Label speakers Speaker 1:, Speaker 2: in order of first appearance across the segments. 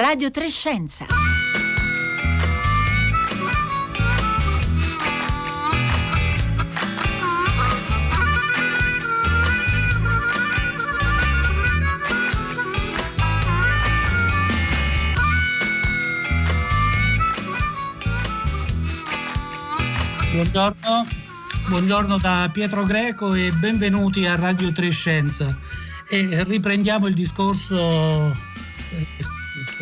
Speaker 1: Radio Trescenza.
Speaker 2: Buongiorno, buongiorno da Pietro Greco e benvenuti a Radio Trescenza. E riprendiamo il discorso eh,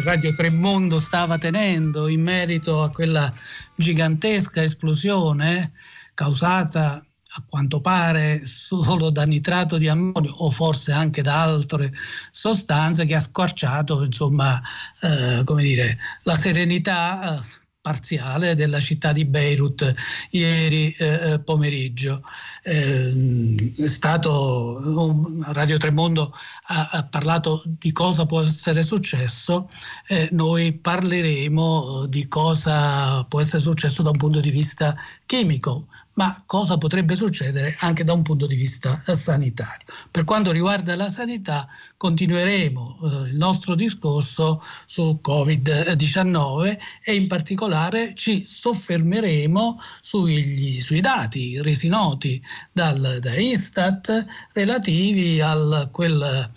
Speaker 2: Radio Tremondo stava tenendo in merito a quella gigantesca esplosione causata a quanto pare solo da nitrato di ammonio o forse anche da altre sostanze che ha squarciato insomma eh, dire, la serenità eh, parziale della città di Beirut ieri eh, eh pomeriggio. Eh, è stato un, Radio Tremondo ha, ha, parlato di cosa può essere successo, eh, noi parleremo di cosa può essere successo da un punto di vista chimico, ma cosa potrebbe succedere anche da un punto di vista sanitario. Per quanto riguarda la sanità, continueremo eh, il nostro discorso su Covid-19 e in particolare ci soffermeremo sugli, sui dati resi noti dal, da Istat relativi a quel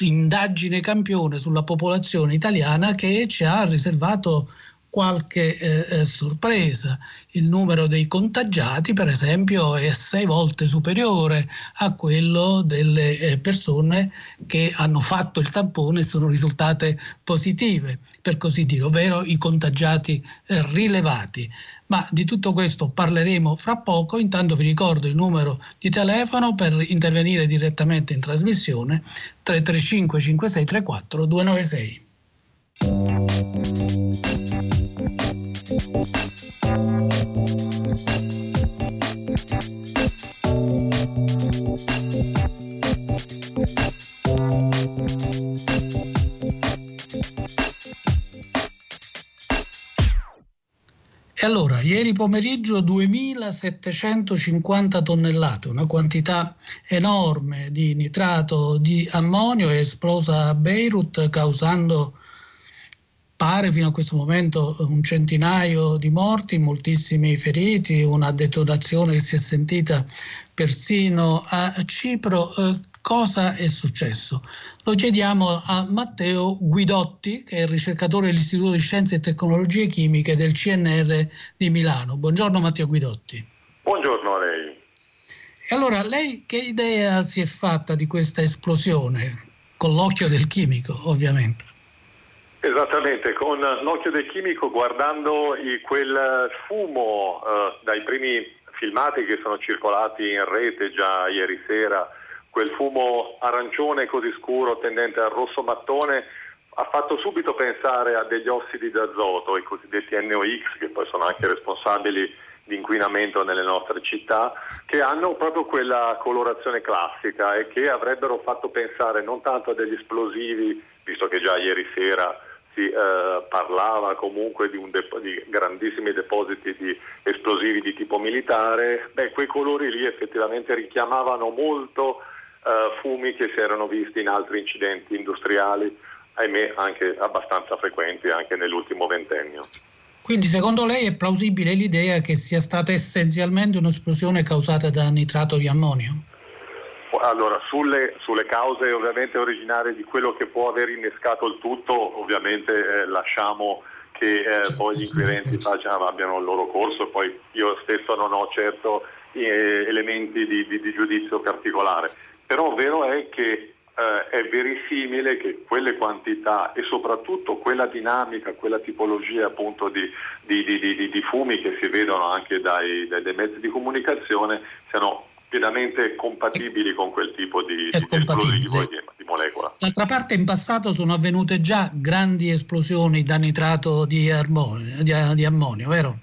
Speaker 2: indagine campione sulla popolazione italiana che ci ha riservato qualche eh, eh, sorpresa. Il numero dei contagiati, per esempio, è sei volte superiore a quello delle eh, persone che hanno fatto il tampone e sono risultate positive, per così dire, ovvero i contagiati eh, rilevati. Ma di tutto questo parleremo fra poco, intanto vi ricordo il numero di telefono per intervenire direttamente in trasmissione 335 5634 296. E allora, ieri pomeriggio 2750 tonnellate, una quantità enorme di nitrato di ammonio è esplosa a Beirut causando pare fino a questo momento un centinaio di morti, moltissimi feriti, una detonazione che si è sentita persino a Cipro. Eh, cosa è successo? Lo chiediamo a Matteo Guidotti, che è il ricercatore dell'Istituto di Scienze e Tecnologie Chimiche del CNR di Milano. Buongiorno Matteo Guidotti.
Speaker 3: Buongiorno a lei.
Speaker 2: E allora, lei che idea si è fatta di questa esplosione? Con l'occhio del chimico, ovviamente.
Speaker 3: Esattamente, con l'occhio del chimico guardando i, quel fumo eh, dai primi filmati che sono circolati in rete già ieri sera, quel fumo arancione così scuro tendente al rosso mattone ha fatto subito pensare a degli ossidi d'azoto, i cosiddetti NOx, che poi sono anche responsabili di inquinamento nelle nostre città, che hanno proprio quella colorazione classica e che avrebbero fatto pensare non tanto a degli esplosivi, visto che già ieri sera si eh, parlava comunque di, depo- di, grandissimi depositi di esplosivi di tipo militare, beh, quei colori lì effettivamente richiamavano molto eh, fumi che si erano visti in altri incidenti industriali, ahimè anche abbastanza frequenti anche nell'ultimo ventennio.
Speaker 2: Quindi secondo lei è plausibile l'idea che sia stata essenzialmente un'esplosione causata da nitrato di ammonio?
Speaker 3: Allora, sulle, sulle, cause ovviamente originarie di quello che può aver innescato il tutto, ovviamente eh, lasciamo che eh, poi gli inquirenti facciano, abbiano il loro corso, poi io stesso non ho certo eh, elementi di, di, di, giudizio particolare. Però vero è che eh, è verisimile che quelle quantità e soprattutto quella dinamica, quella tipologia appunto di, di fumi che si vedono anche dai, dai mezzi di comunicazione siano pienamente compatibili con quel tipo di, di esplosivo di, di molecola.
Speaker 2: D'altra parte in passato sono avvenute già grandi esplosioni da nitrato di, armonio, di, di ammonio, vero?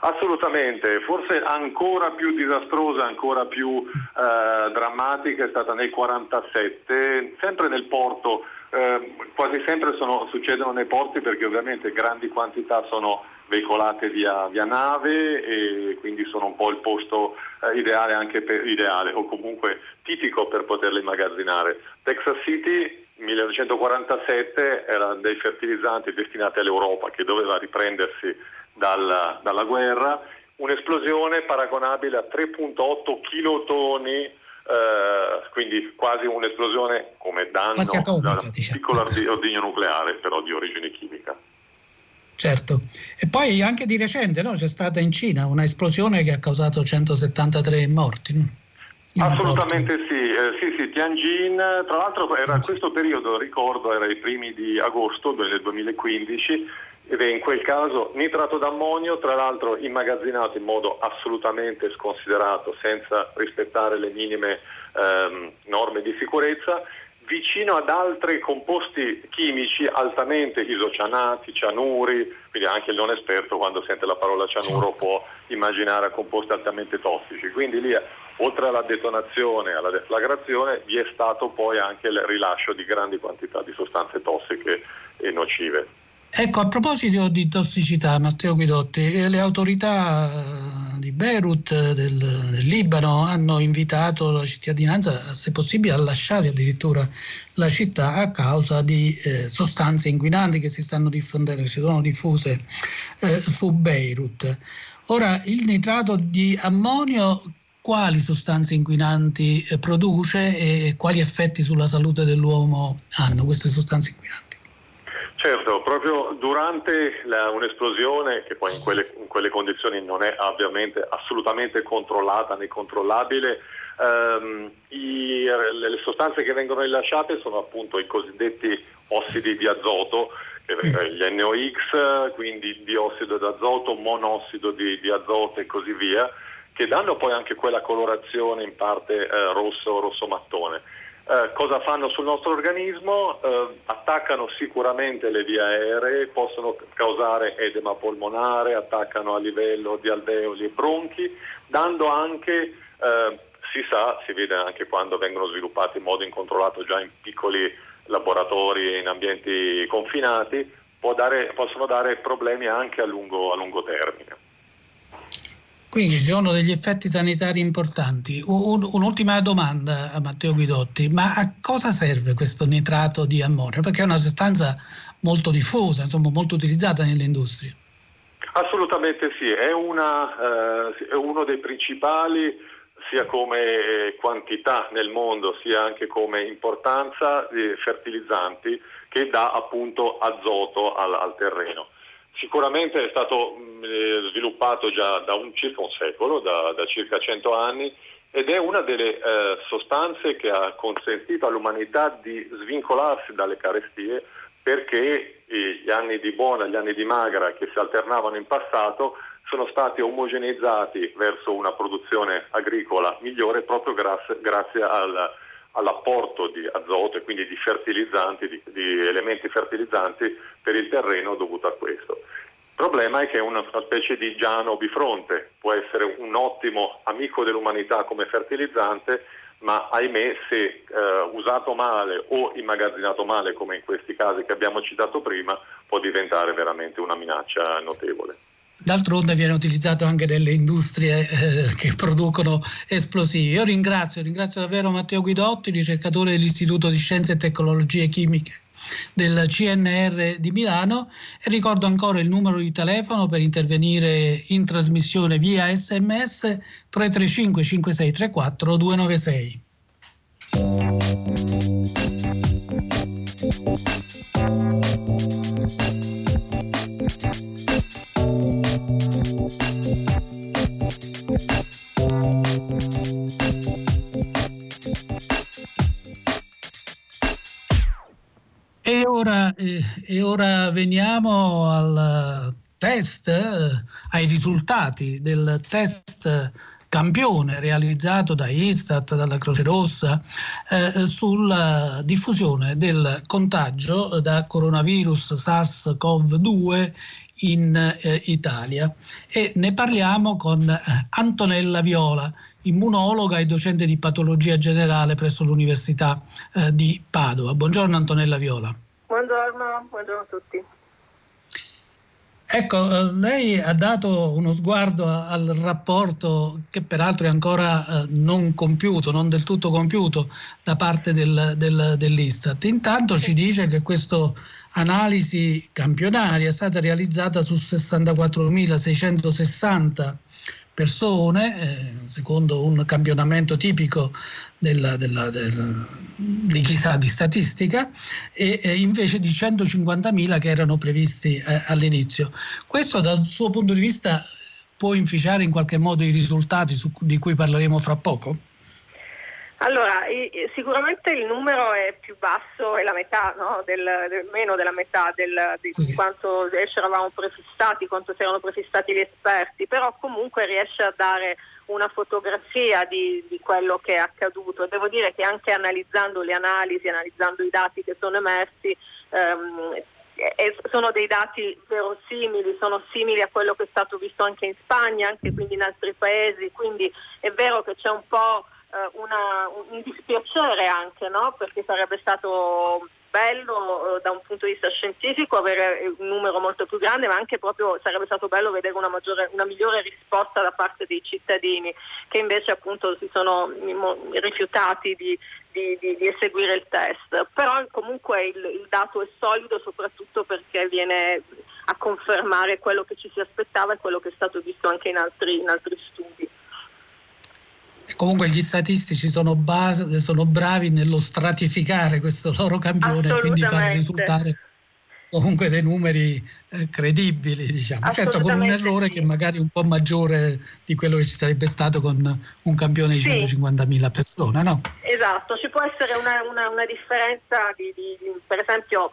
Speaker 3: Assolutamente, forse ancora più disastrosa, ancora più eh, drammatica è stata nel 1947, sempre nel porto, eh, quasi sempre sono, succedono nei porti perché ovviamente grandi quantità sono veicolate via, via, nave e quindi sono un po' il posto eh, ideale anche per ideale o comunque tipico per poterle immagazzinare. Texas City 1947 erano dei fertilizzanti destinati all'Europa che doveva riprendersi dalla, dalla guerra, un'esplosione paragonabile a 3.8 kilotoni, eh, quindi quasi un'esplosione come danno da un diciamo. piccolo ordigno nucleare però di origine chimica.
Speaker 2: Certo, e poi anche di recente no? c'è stata in Cina una esplosione che ha causato 173 morti. No?
Speaker 3: Assolutamente sì, eh, sì, sì, Tianjin, tra l'altro era questo periodo, ricordo, era i primi di agosto del 2015 ed è in quel caso nitrato d'ammonio, tra l'altro immagazzinato in modo assolutamente sconsiderato, senza rispettare le minime ehm, norme di sicurezza, vicino ad altri composti chimici altamente isocianati, cianuri, quindi anche il non esperto quando sente la parola cianuro certo. può immaginare composti altamente tossici. Quindi lì oltre alla detonazione e alla deflagrazione vi è stato poi anche il rilascio di grandi quantità di sostanze tossiche e nocive.
Speaker 2: Ecco, a proposito di tossicità, Matteo Guidotti, eh, le autorità eh, Beirut, eh, del, Libano, hanno invitato la cittadinanza, se possibile, a lasciare addirittura la città a causa di eh, sostanze inquinanti che si stanno diffondendo, che si sono diffuse eh, su Beirut. Ora, il nitrato di ammonio quali sostanze inquinanti produce e quali effetti sulla salute dell'uomo hanno queste sostanze inquinanti?
Speaker 3: Certo, proprio durante la, un'esplosione, che poi in quelle, in quelle, condizioni non è ovviamente assolutamente controllata né controllabile, ehm, i, le sostanze che vengono rilasciate sono appunto i cosiddetti ossidi di azoto, gli NOx, quindi diossido d'azoto, monossido di, di azoto e così via, che danno poi anche quella colorazione in parte eh, rosso, rosso mattone. Eh, cosa fanno sul nostro organismo? Eh, attaccano sicuramente le vie aeree, possono causare edema polmonare, attaccano a livello di alveoli e bronchi, dando anche, eh, si sa, si vede anche quando vengono sviluppati in modo incontrollato già in piccoli laboratori in ambienti confinati, dare, possono dare problemi anche a lungo, a lungo termine.
Speaker 2: Quindi ci sono degli effetti sanitari importanti. Un, un'ultima domanda a Matteo Guidotti, ma a cosa serve questo nitrato di ammonio? Perché è una sostanza molto diffusa, insomma molto utilizzata nelle industrie.
Speaker 3: Assolutamente sì, è, una, eh, è uno dei principali sia come quantità nel mondo sia anche come importanza di fertilizzanti che dà appunto azoto al, al terreno. Sicuramente è stato mh, eh, sviluppato già da un, circa un secolo, da, da, circa 100 anni, ed è una delle eh, sostanze che ha consentito all'umanità di svincolarsi dalle carestie perché gli anni di buona e gli anni di magra che si alternavano in passato sono stati omogeneizzati verso una produzione agricola migliore proprio grazie, grazie al, all'apporto di azoto e quindi di fertilizzanti, di, di, elementi fertilizzanti per il terreno dovuto a questo. Il problema è che è una, specie di giano bifronte, può essere un ottimo amico dell'umanità come fertilizzante, ma ahimè se eh, usato male o immagazzinato male, come in questi casi che abbiamo citato prima, può diventare veramente una minaccia notevole.
Speaker 2: D'altronde viene utilizzato anche dalle industrie eh, che producono esplosivi. Io ringrazio, ringrazio davvero Matteo Guidotti, ricercatore dell'Istituto di Scienze e Tecnologie Chimiche del CNR di Milano e ricordo ancora il numero di telefono per intervenire in trasmissione via sms 335 5634 296. Ora, eh, e ora veniamo al test, ai risultati del test campione realizzato da Istat, dalla Croce Rossa, eh, sulla diffusione del contagio da coronavirus SARS-CoV-2 in eh, Italia e ne parliamo con eh, Antonella Viola, immunologa e docente di patologia generale presso l'Università eh, di Padova. Buongiorno Antonella Viola.
Speaker 1: Buongiorno, buongiorno a tutti.
Speaker 2: Ecco, eh, lei ha dato uno sguardo al rapporto che peraltro è ancora eh, non compiuto, non del tutto compiuto da parte del, del, dell'Istat. Intanto ci dice che questa analisi campionaria è stata realizzata su 64.660 persone, eh, secondo un campionamento tipico della, della, del, di chissà di statistica, e, e, invece di 150.000 che erano previsti eh, all'inizio. Questo dal suo punto di vista può inficiare in qualche modo i risultati su, di cui parleremo fra poco?
Speaker 1: Allora, sicuramente il numero è più basso, è la metà, no? del, del, meno della metà del, di sì. quanto ci eravamo prefissati, quanto si erano prefissati gli esperti, però comunque riesce a dare una fotografia di, di, quello che è accaduto. Devo dire che anche analizzando le analisi, analizzando i dati che sono emersi, ehm, sono dei dati verosimili, sono simili a quello che è stato visto anche in Spagna, anche quindi in altri paesi, quindi è vero che c'è un po' una, un dispiacere anche, no? perché sarebbe stato bello eh, da un punto di vista scientifico avere un numero molto più grande, ma anche proprio sarebbe stato bello vedere una, maggiore, una migliore risposta da parte dei cittadini che invece appunto si sono rifiutati di, di, di, di eseguire il test. Però comunque il, il dato è solido soprattutto perché viene a confermare quello che ci si aspettava e quello che è stato visto anche in altri, in altri studi.
Speaker 2: Comunque gli statistici sono, base, sono bravi nello stratificare questo loro campione e quindi far risultare comunque dei numeri eh, credibili, diciamo. Certo, con un errore sì. che magari è un po' maggiore di quello che ci sarebbe stato con un campione di sì. 150.000 persone, no?
Speaker 1: Esatto, ci può essere una, una, una differenza di, di, per esempio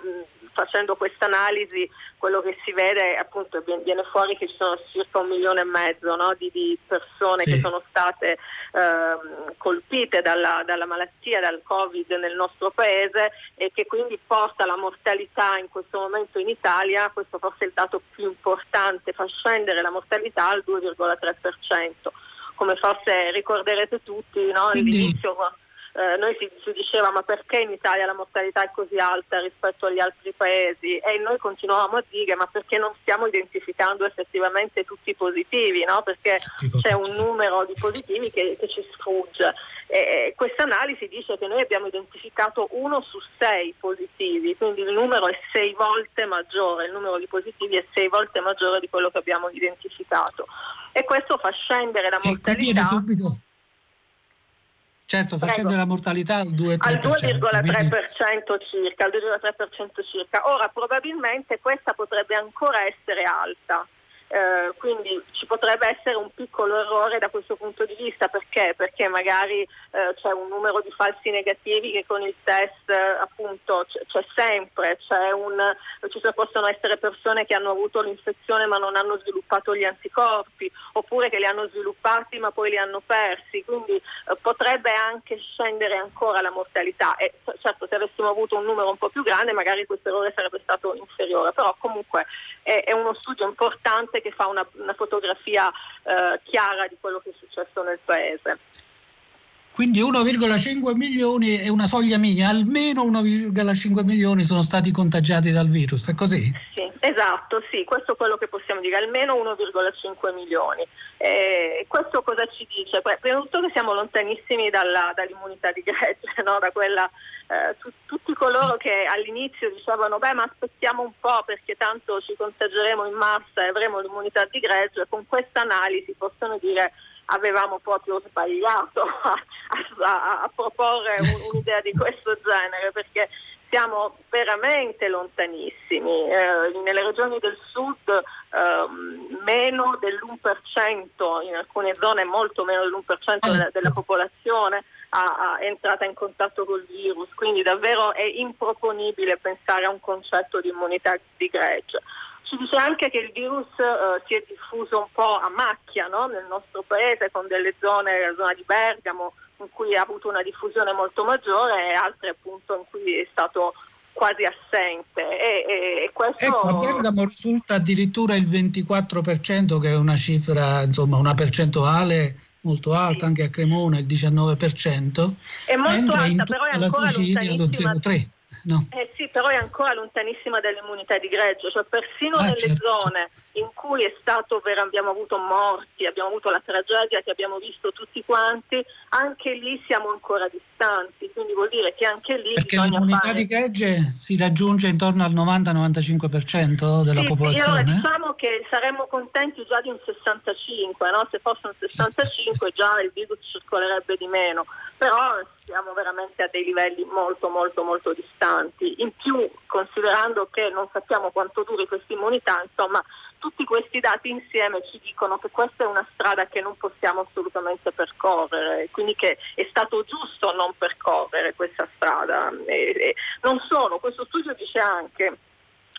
Speaker 1: facendo questa analisi quello che si vede appunto viene fuori che ci sono circa un milione e mezzo no, di, di, persone sì. che sono state eh, colpite dalla, dalla, malattia, dal Covid nel nostro paese e che quindi porta la mortalità in questo momento in Italia, questo forse è il dato più importante, fa scendere la mortalità al 2,3%. Come forse ricorderete tutti, no, all'inizio eh, noi si, si, diceva ma perché in Italia la mortalità è così alta rispetto agli altri paesi e noi continuavamo a dire ma perché non stiamo identificando effettivamente tutti i positivi, no? perché c'è un numero di positivi che, che ci sfugge. E questa analisi dice che noi abbiamo identificato uno su sei positivi, quindi il numero è sei volte maggiore, il numero di positivi è sei volte maggiore di quello che abbiamo identificato. E questo fa scendere la mortalità.
Speaker 2: Certo, facendo Prego. la mortalità al 2,3%.
Speaker 1: Al 2,3% quindi... circa, al 2,3% circa. Ora probabilmente questa potrebbe ancora essere alta. Eh, quindi ci potrebbe essere un piccolo errore da questo punto di vista perché? Perché magari eh, c'è un numero di falsi negativi che con il test eh, appunto c- c'è sempre, c'è un, ci possono essere persone che hanno avuto l'infezione ma non hanno sviluppato gli anticorpi oppure che li hanno sviluppati ma poi li hanno persi, quindi eh, potrebbe anche scendere ancora la mortalità. E certo se avessimo avuto un numero un po' più grande magari questo errore sarebbe stato inferiore, però comunque è, è uno studio importante che fa una, una fotografia eh, chiara di quello che è successo nel paese.
Speaker 2: Quindi 1,5 milioni è una soglia minima, almeno 1,5 milioni sono stati contagiati dal virus, è così?
Speaker 1: Sì, esatto, sì, questo è quello che possiamo dire, almeno 1,5 milioni. Eh, questo cosa ci dice? Prima di tutto che siamo lontanissimi dalla, dall'immunità di gregge, no? da quella eh, tu, tutti coloro che all'inizio dicevano beh ma aspettiamo un po' perché tanto ci contageremo in massa e avremo l'immunità di gregge, con questa analisi possono dire avevamo proprio sbagliato a, a, a proporre un, un'idea di questo genere perché siamo veramente lontanissimi. Eh, nelle regioni del sud eh, meno dell'1%, in alcune zone molto meno dell'1% della, della popolazione ha, è entrata in contatto col virus, quindi davvero è improponibile pensare a un concetto di immunità di gregge. Ci dice anche che il virus eh, si è diffuso un po' a macchia no? nel nostro paese, con delle zone, la zona di Bergamo, in cui ha avuto una diffusione molto maggiore e altre appunto in cui è stato quasi assente. E, e questo...
Speaker 2: Ecco, a Bergamo risulta addirittura il 24%, che è una cifra, insomma, una percentuale molto alta, sì. anche a Cremona il 19%,
Speaker 1: è molto alta, però è
Speaker 2: la Sicilia lo 0,3%. No?
Speaker 1: Eh sì, però è ancora lontanissima dall'immunità di gregge, cioè persino
Speaker 2: Ah,
Speaker 1: nelle
Speaker 2: certo,
Speaker 1: zone in cui è stato vero, abbiamo avuto morti, abbiamo avuto la tragedia che abbiamo visto tutti quanti, anche lì siamo ancora distanti, quindi vuol dire che anche lì
Speaker 2: Perché l'immunità
Speaker 1: fare...
Speaker 2: di gregge si raggiunge intorno al 90-95% della
Speaker 1: Sì,
Speaker 2: popolazione?
Speaker 1: allora, diciamo che saremmo contenti già di un 65, no? se fosse un 65 già il virus circolerebbe di meno, però siamo veramente a dei livelli molto molto molto distanti. In più, considerando che non sappiamo quanto duri questa immunità, insomma, tutti questi dati insieme ci dicono che questa è una strada che non possiamo assolutamente percorrere, quindi che è stato giusto non percorrere questa strada. E, e non solo, questo studio dice anche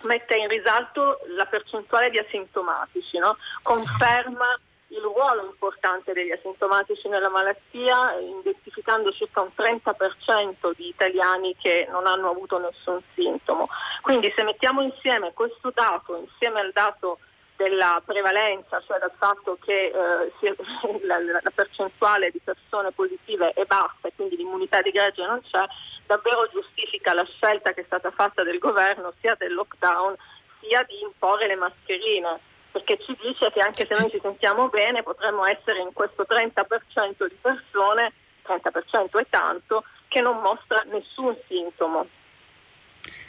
Speaker 1: mette in risalto la percentuale di asintomatici, no? conferma il ruolo importante degli asintomatici nella malattia, identificando circa un 30% di italiani che non hanno avuto nessun sintomo. Quindi se mettiamo insieme questo dato insieme al dato della prevalenza, cioè dal fatto che eh, la, la percentuale di persone positive è bassa e quindi l'immunità di gregge non c'è, davvero giustifica la scelta che è stata fatta del governo sia del lockdown sia di imporre le mascherine, perché ci dice che anche se noi ci sentiamo bene potremmo essere in questo 30% di persone, 30% è tanto, che non mostra nessun sintomo.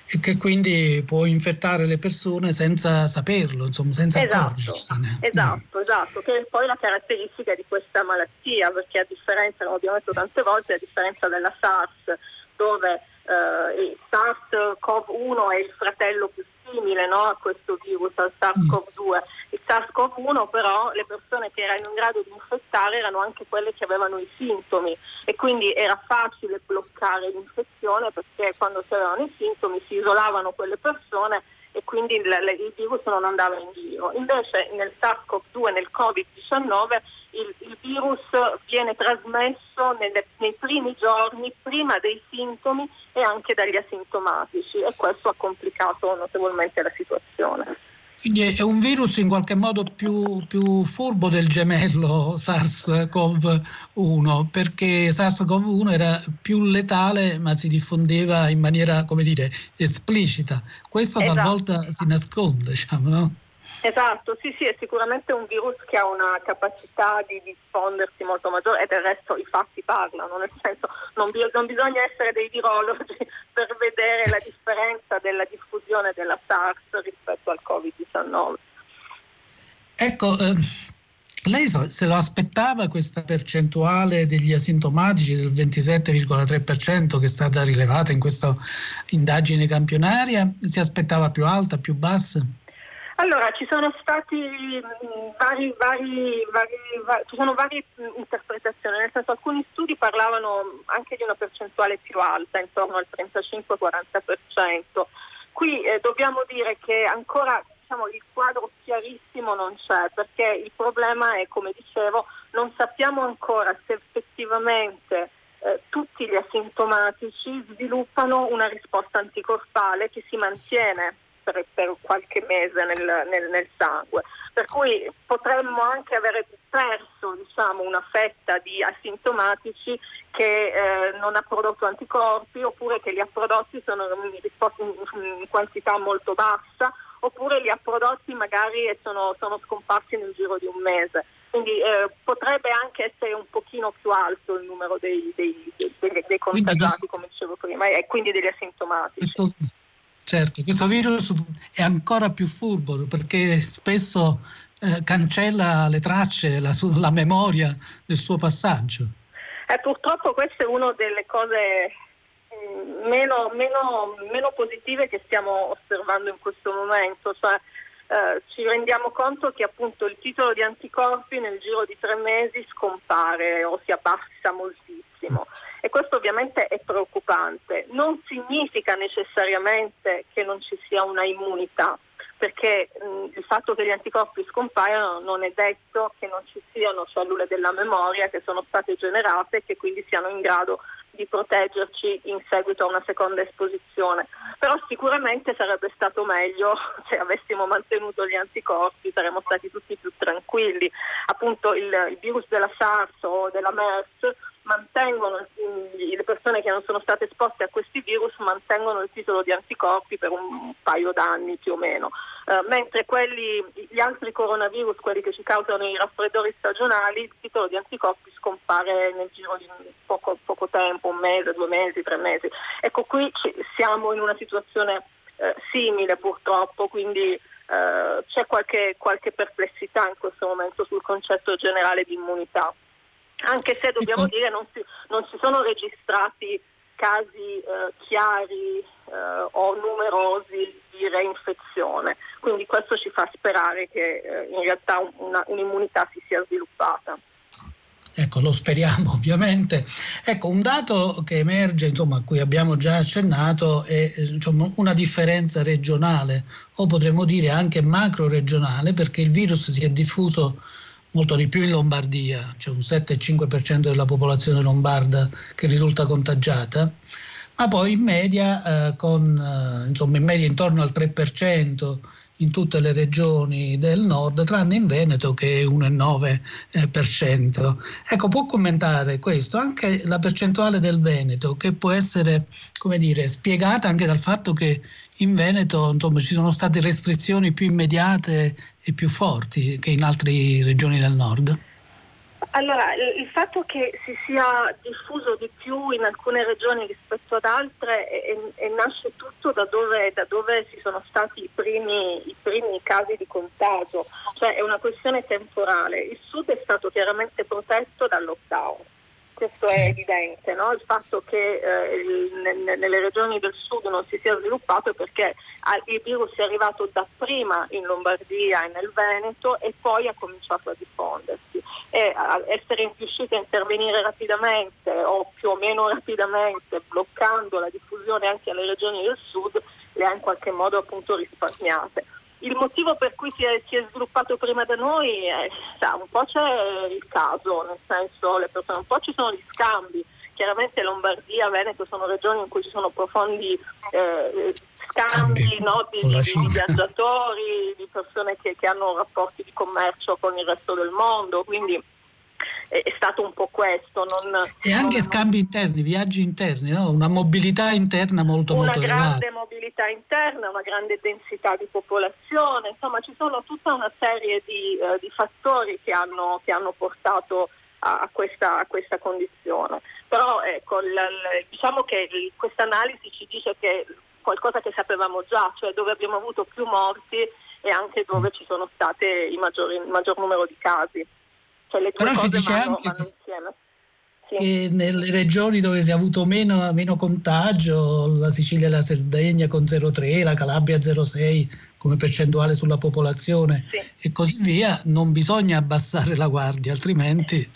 Speaker 2: E che quindi può infettare le persone senza saperlo, insomma, senza
Speaker 1: Esatto,
Speaker 2: accorgersene.
Speaker 1: esatto, esatto, che è poi la caratteristica di questa malattia, perché a differenza, come abbiamo detto tante volte, a differenza della SARS, dove eh, il SARS-CoV-1 è il fratello più simile no, a questo virus, al SARS-CoV-2. Il SARS-CoV-1 però le persone che erano in grado di infettare erano anche quelle che avevano i sintomi e quindi era facile bloccare l'infezione perché quando si avevano i sintomi si isolavano quelle persone e quindi il, il virus non andava in giro. Invece nel SARS-CoV-2, nel Covid-19, il, il virus viene trasmesso nelle, nei primi giorni, prima dei sintomi e anche dagli asintomatici e questo ha complicato notevolmente la situazione.
Speaker 2: Quindi è un virus in qualche modo più, più furbo del gemello SARS-CoV-1, perché SARS-CoV-1 era più letale ma si diffondeva in maniera, come dire, esplicita. Questo
Speaker 1: Esatto.
Speaker 2: talvolta si nasconde, diciamo, no?
Speaker 1: Esatto, sì, sì, è sicuramente un virus che ha una capacità di diffondersi molto maggiore e del resto i fatti parlano, nel senso non, bi- non bisogna essere dei virologi per vedere la differenza della diffusione della SARS rispetto al Covid-19.
Speaker 2: Ecco, eh, lei se lo aspettava questa percentuale degli asintomatici del 27,3% che è stata rilevata in questa indagine campionaria? Si aspettava più alta, più bassa?
Speaker 1: Allora, ci sono stati mh, vari, vari, vari, va- ci sono varie mh, interpretazioni, nel senso alcuni studi parlavano anche di una percentuale più alta, intorno al 35-40%. Qui eh, dobbiamo dire che ancora diciamo, il quadro chiarissimo non c'è, perché il problema è, come dicevo, non sappiamo ancora se effettivamente eh, tutti gli asintomatici sviluppano una risposta anticorpale che si mantiene per, per qualche mese nel, nel- nel sangue. Per cui potremmo anche avere perso diciamo, una fetta di asintomatici che eh, non ha prodotto anticorpi oppure che li ha prodotti sono in, quantità molto bassa oppure li ha prodotti magari e sono, sono scomparsi nel giro di un mese. Quindi eh, potrebbe anche essere un pochino più alto il numero dei, dei- dei- dei- contagiati, come dicevo prima, e quindi degli asintomatici.
Speaker 2: Questo, certo, questo virus è ancora più furbo perché spesso eh, cancella le tracce, la, la memoria del suo passaggio.
Speaker 1: Eh, purtroppo questa è una delle cose mh, meno, meno- meno positive che stiamo osservando in questo momento, cioè eh, ci rendiamo conto che appunto il titolo di anticorpi nel giro di tre mesi scompare o si abbassa moltissimo e questo ovviamente è preoccupante. Non significa necessariamente che non ci sia una immunità, perché mh, il fatto che gli anticorpi scompaiano non è detto che non ci siano cellule della memoria che sono state generate e che quindi siano in grado di proteggerci in seguito a una seconda esposizione. Però sicuramente sarebbe stato meglio se avessimo mantenuto gli anticorpi, saremmo stati tutti più tranquilli. Appunto il, il virus della SARS o della MERS mantengono, le persone che non sono state esposte a questi virus mantengono il titolo di anticorpi per un paio d'anni più o meno, uh, mentre quelli, gli altri coronavirus, quelli che ci causano i raffreddori stagionali, il titolo di anticorpi scompare nel giro di poco, poco tempo, un mese, due mesi, tre mesi. Ecco, qui ci, siamo in una situazione uh, simile purtroppo, quindi Uh, c'è qualche, qualche, perplessità in questo momento sul concetto generale di immunità anche se dobbiamo dire non si, non si sono registrati casi eh, chiari eh, o numerosi di reinfezione, quindi questo ci fa sperare che eh, in realtà una, un'immunità si sia sviluppata.
Speaker 2: Ecco, lo speriamo ovviamente. Ecco, un dato che emerge, insomma, a cui abbiamo già accennato, è insomma, una differenza regionale o potremmo dire anche macro regionale perché il virus si è diffuso molto di più in Lombardia, c'è un 7-5% della popolazione lombarda che risulta contagiata, ma poi in media, eh, con, eh, insomma, in media intorno al 3% in tutte le regioni del nord, tranne in Veneto che è 1,9%. Ecco, può commentare questo, anche la percentuale del Veneto, che può essere, come dire, spiegata anche dal fatto che in Veneto insomma, ci sono state restrizioni più immediate e più forti che in altre regioni del nord?
Speaker 1: Allora, il fatto che si sia diffuso di più in alcune regioni rispetto ad altre e, e nasce tutto da dove, da dove, ci sono stati i primi, i primi, casi di contagio, cioè è una questione temporale. Il sud è stato chiaramente protetto dal lockdown questo è evidente, no? il fatto che eh, il, nelle regioni del sud non si sia sviluppato è perché il virus è arrivato dapprima in Lombardia e nel Veneto e poi ha cominciato a diffondersi. E a essere riusciti a intervenire rapidamente o più o meno rapidamente bloccando la diffusione anche alle regioni del sud le ha in qualche modo appunto risparmiate il motivo per cui si è, si è sviluppato prima da noi è, sa, un po' c'è il caso, nel senso le persone, un po' ci sono gli scambi. Chiaramente Lombardia, Veneto sono regioni in cui ci sono profondi eh, scambi no, di, di, viaggiatori, di persone che, che hanno rapporti di commercio con il resto del mondo, quindi è stato un po' questo. Non,
Speaker 2: e anche non, scambi interni, viaggi interni, no? una mobilità interna molto, molto
Speaker 1: elevata.
Speaker 2: Una
Speaker 1: grande mobilità interna, una grande densità di popolazione, insomma ci sono tutta una serie di, uh, di fattori che hanno, che hanno portato a, a, questa, a, questa, condizione. Però ecco, l, l, diciamo che questa analisi ci dice che qualcosa che sapevamo già, cioè dove abbiamo avuto più morti e anche dove ci sono state il maggior, il maggior numero di casi. Cioè le Però cose vanno, anche vanno insieme.
Speaker 2: Sì. Che nelle regioni dove si è avuto meno, meno, contagio, la Sicilia e la Sardegna con 0,3, la Calabria 0,6 come percentuale sulla popolazione sì. e così via, non bisogna abbassare la guardia, altrimenti...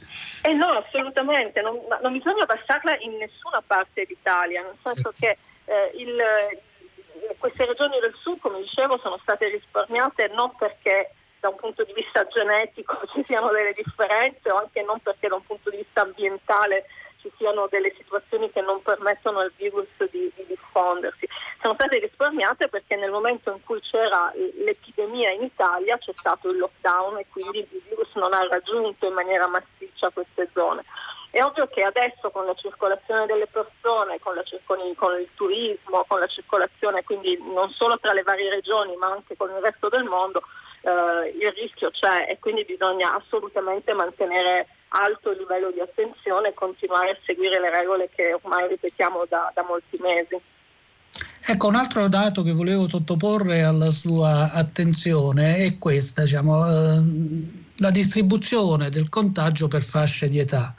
Speaker 1: Eh no, assolutamente, non, non bisogna abbassarla in nessuna parte d'Italia, nel senso certo. che eh, il, queste regioni del sud, come dicevo, sono state risparmiate non perché da un punto di vista genetico ci siano delle differenze o anche non perché da un punto di vista ambientale ci siano delle situazioni che non permettono al virus di, di, diffondersi. Sono state risparmiate perché nel momento in cui c'era l'epidemia in Italia c'è stato il lockdown e quindi il virus non ha raggiunto in maniera massiccia queste zone. È ovvio che adesso con la circolazione delle persone, con, il, con, il, turismo, con la circolazione quindi non solo tra le varie regioni ma anche con il resto del mondo, eh, il rischio c'è e quindi bisogna assolutamente mantenere alto il livello di attenzione e continuare a seguire le regole che ormai ripetiamo da, da molti mesi.
Speaker 2: Ecco, un altro dato che volevo sottoporre alla sua attenzione è questa, diciamo, eh, la distribuzione del contagio per fasce di età.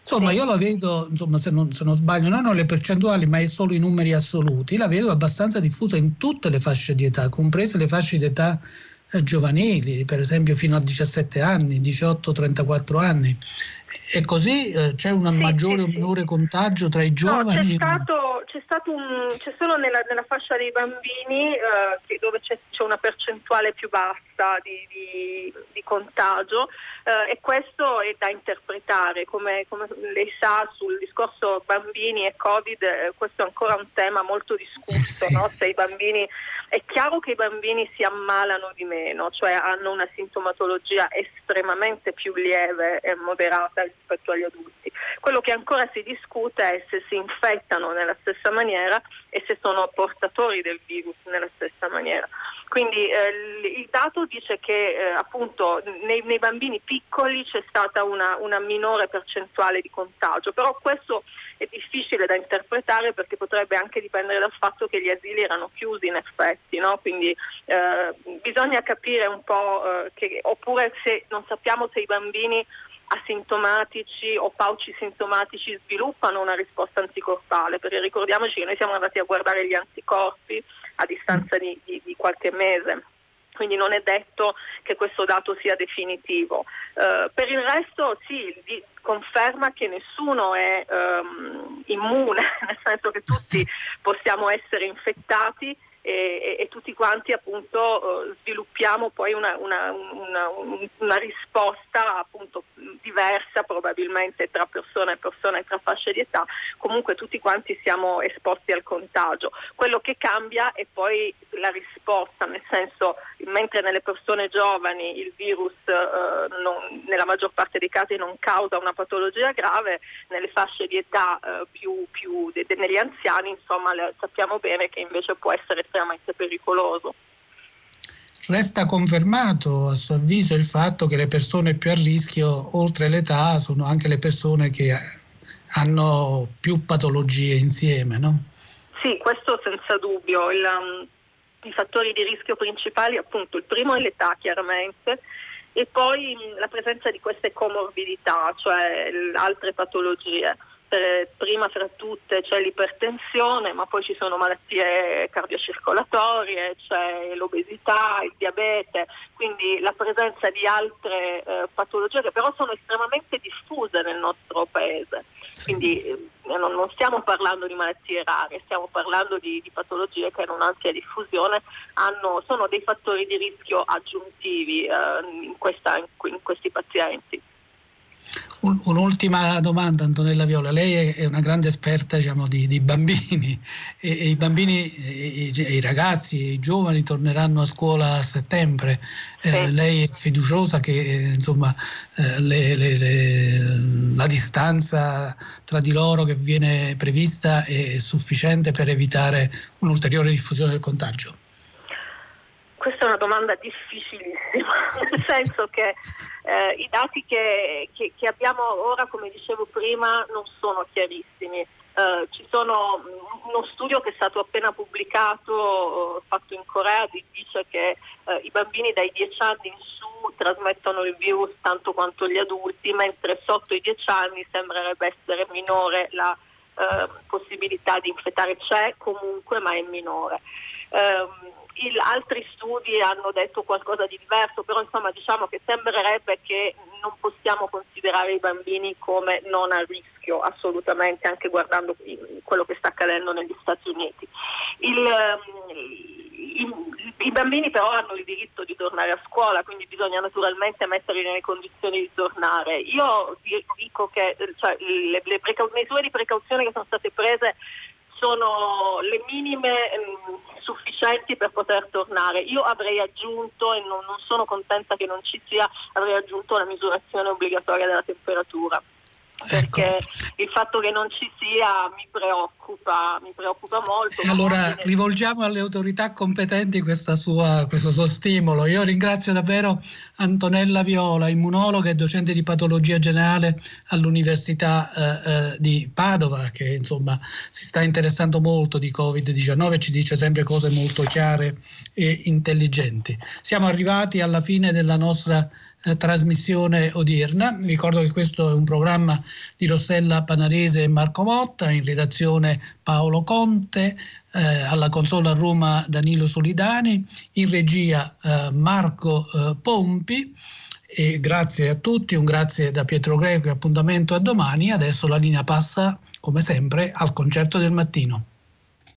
Speaker 2: Insomma, io la vedo, insomma, se, non, se non sbaglio, non ho le percentuali, ma è solo i numeri assoluti, la vedo abbastanza diffusa in tutte le fasce di età, comprese le fasce di età giovanili, per esempio fino a 17 anni, 18-34 anni. E così eh, c'è un sì, maggiore o minore contagio tra i giovani?
Speaker 1: No, c'è, stato, c'è, stato un, c'è solo nella, nella, fascia dei bambini eh, dove c'è, c'è, una percentuale più bassa di, di, di contagio eh, e questo è da interpretare. Come, come, lei sa sul discorso bambini e Covid, eh, questo è ancora un tema molto discusso, sì. no? se i bambini È chiaro che i bambini si ammalano di meno, cioè hanno una sintomatologia estremamente più lieve e moderata rispetto agli adulti. Quello che ancora si discute è se si infettano nella stessa maniera e se sono portatori del virus nella stessa maniera. Quindi eh, il dato dice che eh, appunto nei, nei, bambini piccoli c'è stata una, una, minore percentuale di contagio, però questo è difficile da interpretare perché potrebbe anche dipendere dal fatto che gli asili erano chiusi in effetti, no? quindi eh, bisogna capire un po' eh, che, oppure se non sappiamo se i bambini asintomatici o pauci sintomatici sviluppano una risposta anticorpale, perché ricordiamoci che noi siamo andati a guardare gli anticorpi a distanza di, di, di qualche mese quindi non è detto che questo dato sia definitivo. Uh, per il resto sì, conferma che nessuno è um, immune, nel senso che tutti possiamo essere infettati e, e, tutti quanti appunto eh, sviluppiamo poi una, una, una, una, risposta appunto diversa probabilmente tra persona e persona e tra fasce di età, comunque tutti quanti siamo esposti al contagio. Quello che cambia è poi la risposta, nel senso mentre nelle persone giovani il virus eh, non, nella maggior parte dei casi non causa una patologia grave, nelle fasce di età eh, più, più de, de, negli anziani insomma le, sappiamo bene che invece può essere estremamente pericoloso.
Speaker 2: Resta confermato a suo avviso il fatto che le persone più a rischio oltre l'età sono anche le persone che hanno più patologie insieme, no?
Speaker 1: Sì, questo senza dubbio. Il, um, I fattori di rischio principali, appunto, il primo è l'età chiaramente e poi la presenza di queste comorbidità, cioè altre patologie essere prima fra tutte c'è l'ipertensione, ma poi ci sono malattie cardiocircolatorie, c'è l'obesità, il diabete, quindi la presenza di altre eh, patologie che però sono estremamente diffuse nel nostro paese. Quindi eh, non, non, stiamo parlando di malattie rare, stiamo parlando di, di patologie che hanno un'ampia diffusione, hanno, sono dei fattori di rischio aggiuntivi eh, in, questa, in, in questi pazienti.
Speaker 2: Un'ultima domanda Antonella Viola, lei è una grande esperta diciamo, di, di, bambini e, e i bambini, e, i ragazzi, i giovani torneranno a scuola a settembre, eh, sì. lei è fiduciosa che insomma, eh, le, le, le, la distanza tra di loro che viene prevista è sufficiente per evitare un'ulteriore diffusione del contagio?
Speaker 1: Questa è una domanda difficilissima, nel senso che eh, i dati che, che, che, abbiamo ora, come dicevo prima, non sono chiarissimi. Uh, ci sono mm, uno studio che è stato appena pubblicato, uh, fatto in Corea, dice che uh, i bambini dai 10 anni in su trasmettono il virus tanto quanto gli adulti, mentre sotto i 10 anni sembrerebbe essere minore la possibilità di infettare. C'è comunque, ma è minore. Il, altri studi hanno detto qualcosa di diverso, però insomma diciamo che sembrerebbe che non possiamo considerare i bambini come non a rischio assolutamente, anche guardando quello che sta accadendo negli Stati Uniti. Il, ehm, i, i, bambini però hanno il diritto di tornare a scuola, quindi bisogna naturalmente metterli nelle condizioni di tornare. Io dico che cioè, le, le precau- misure di precauzione che sono state prese sono le minime ehm, sufficienti per poter tornare. Io avrei aggiunto, e non, non sono contenta che non ci sia, avrei aggiunto la misurazione obbligatoria della temperatura perché ecco. il fatto che non ci sia mi preoccupa, mi preoccupa molto.
Speaker 2: Allora rivolgiamo alle autorità competenti sua, questo suo stimolo. Io ringrazio davvero Antonella Viola, immunologa e docente di patologia generale all'Università eh, eh, di Padova, che insomma si sta interessando molto di Covid-19 e ci dice sempre cose molto chiare e intelligenti. Siamo arrivati alla fine della nostra trasmissione odierna. Ricordo che questo è un programma di Rossella Panarese e Marco Motta, in redazione Paolo Conte, eh, alla consola a Roma Danilo Solidani, in regia eh, Marco eh, Pompi. E grazie a tutti, un grazie da Pietro Greco appuntamento a domani. Adesso la linea passa, come sempre, al concerto del mattino.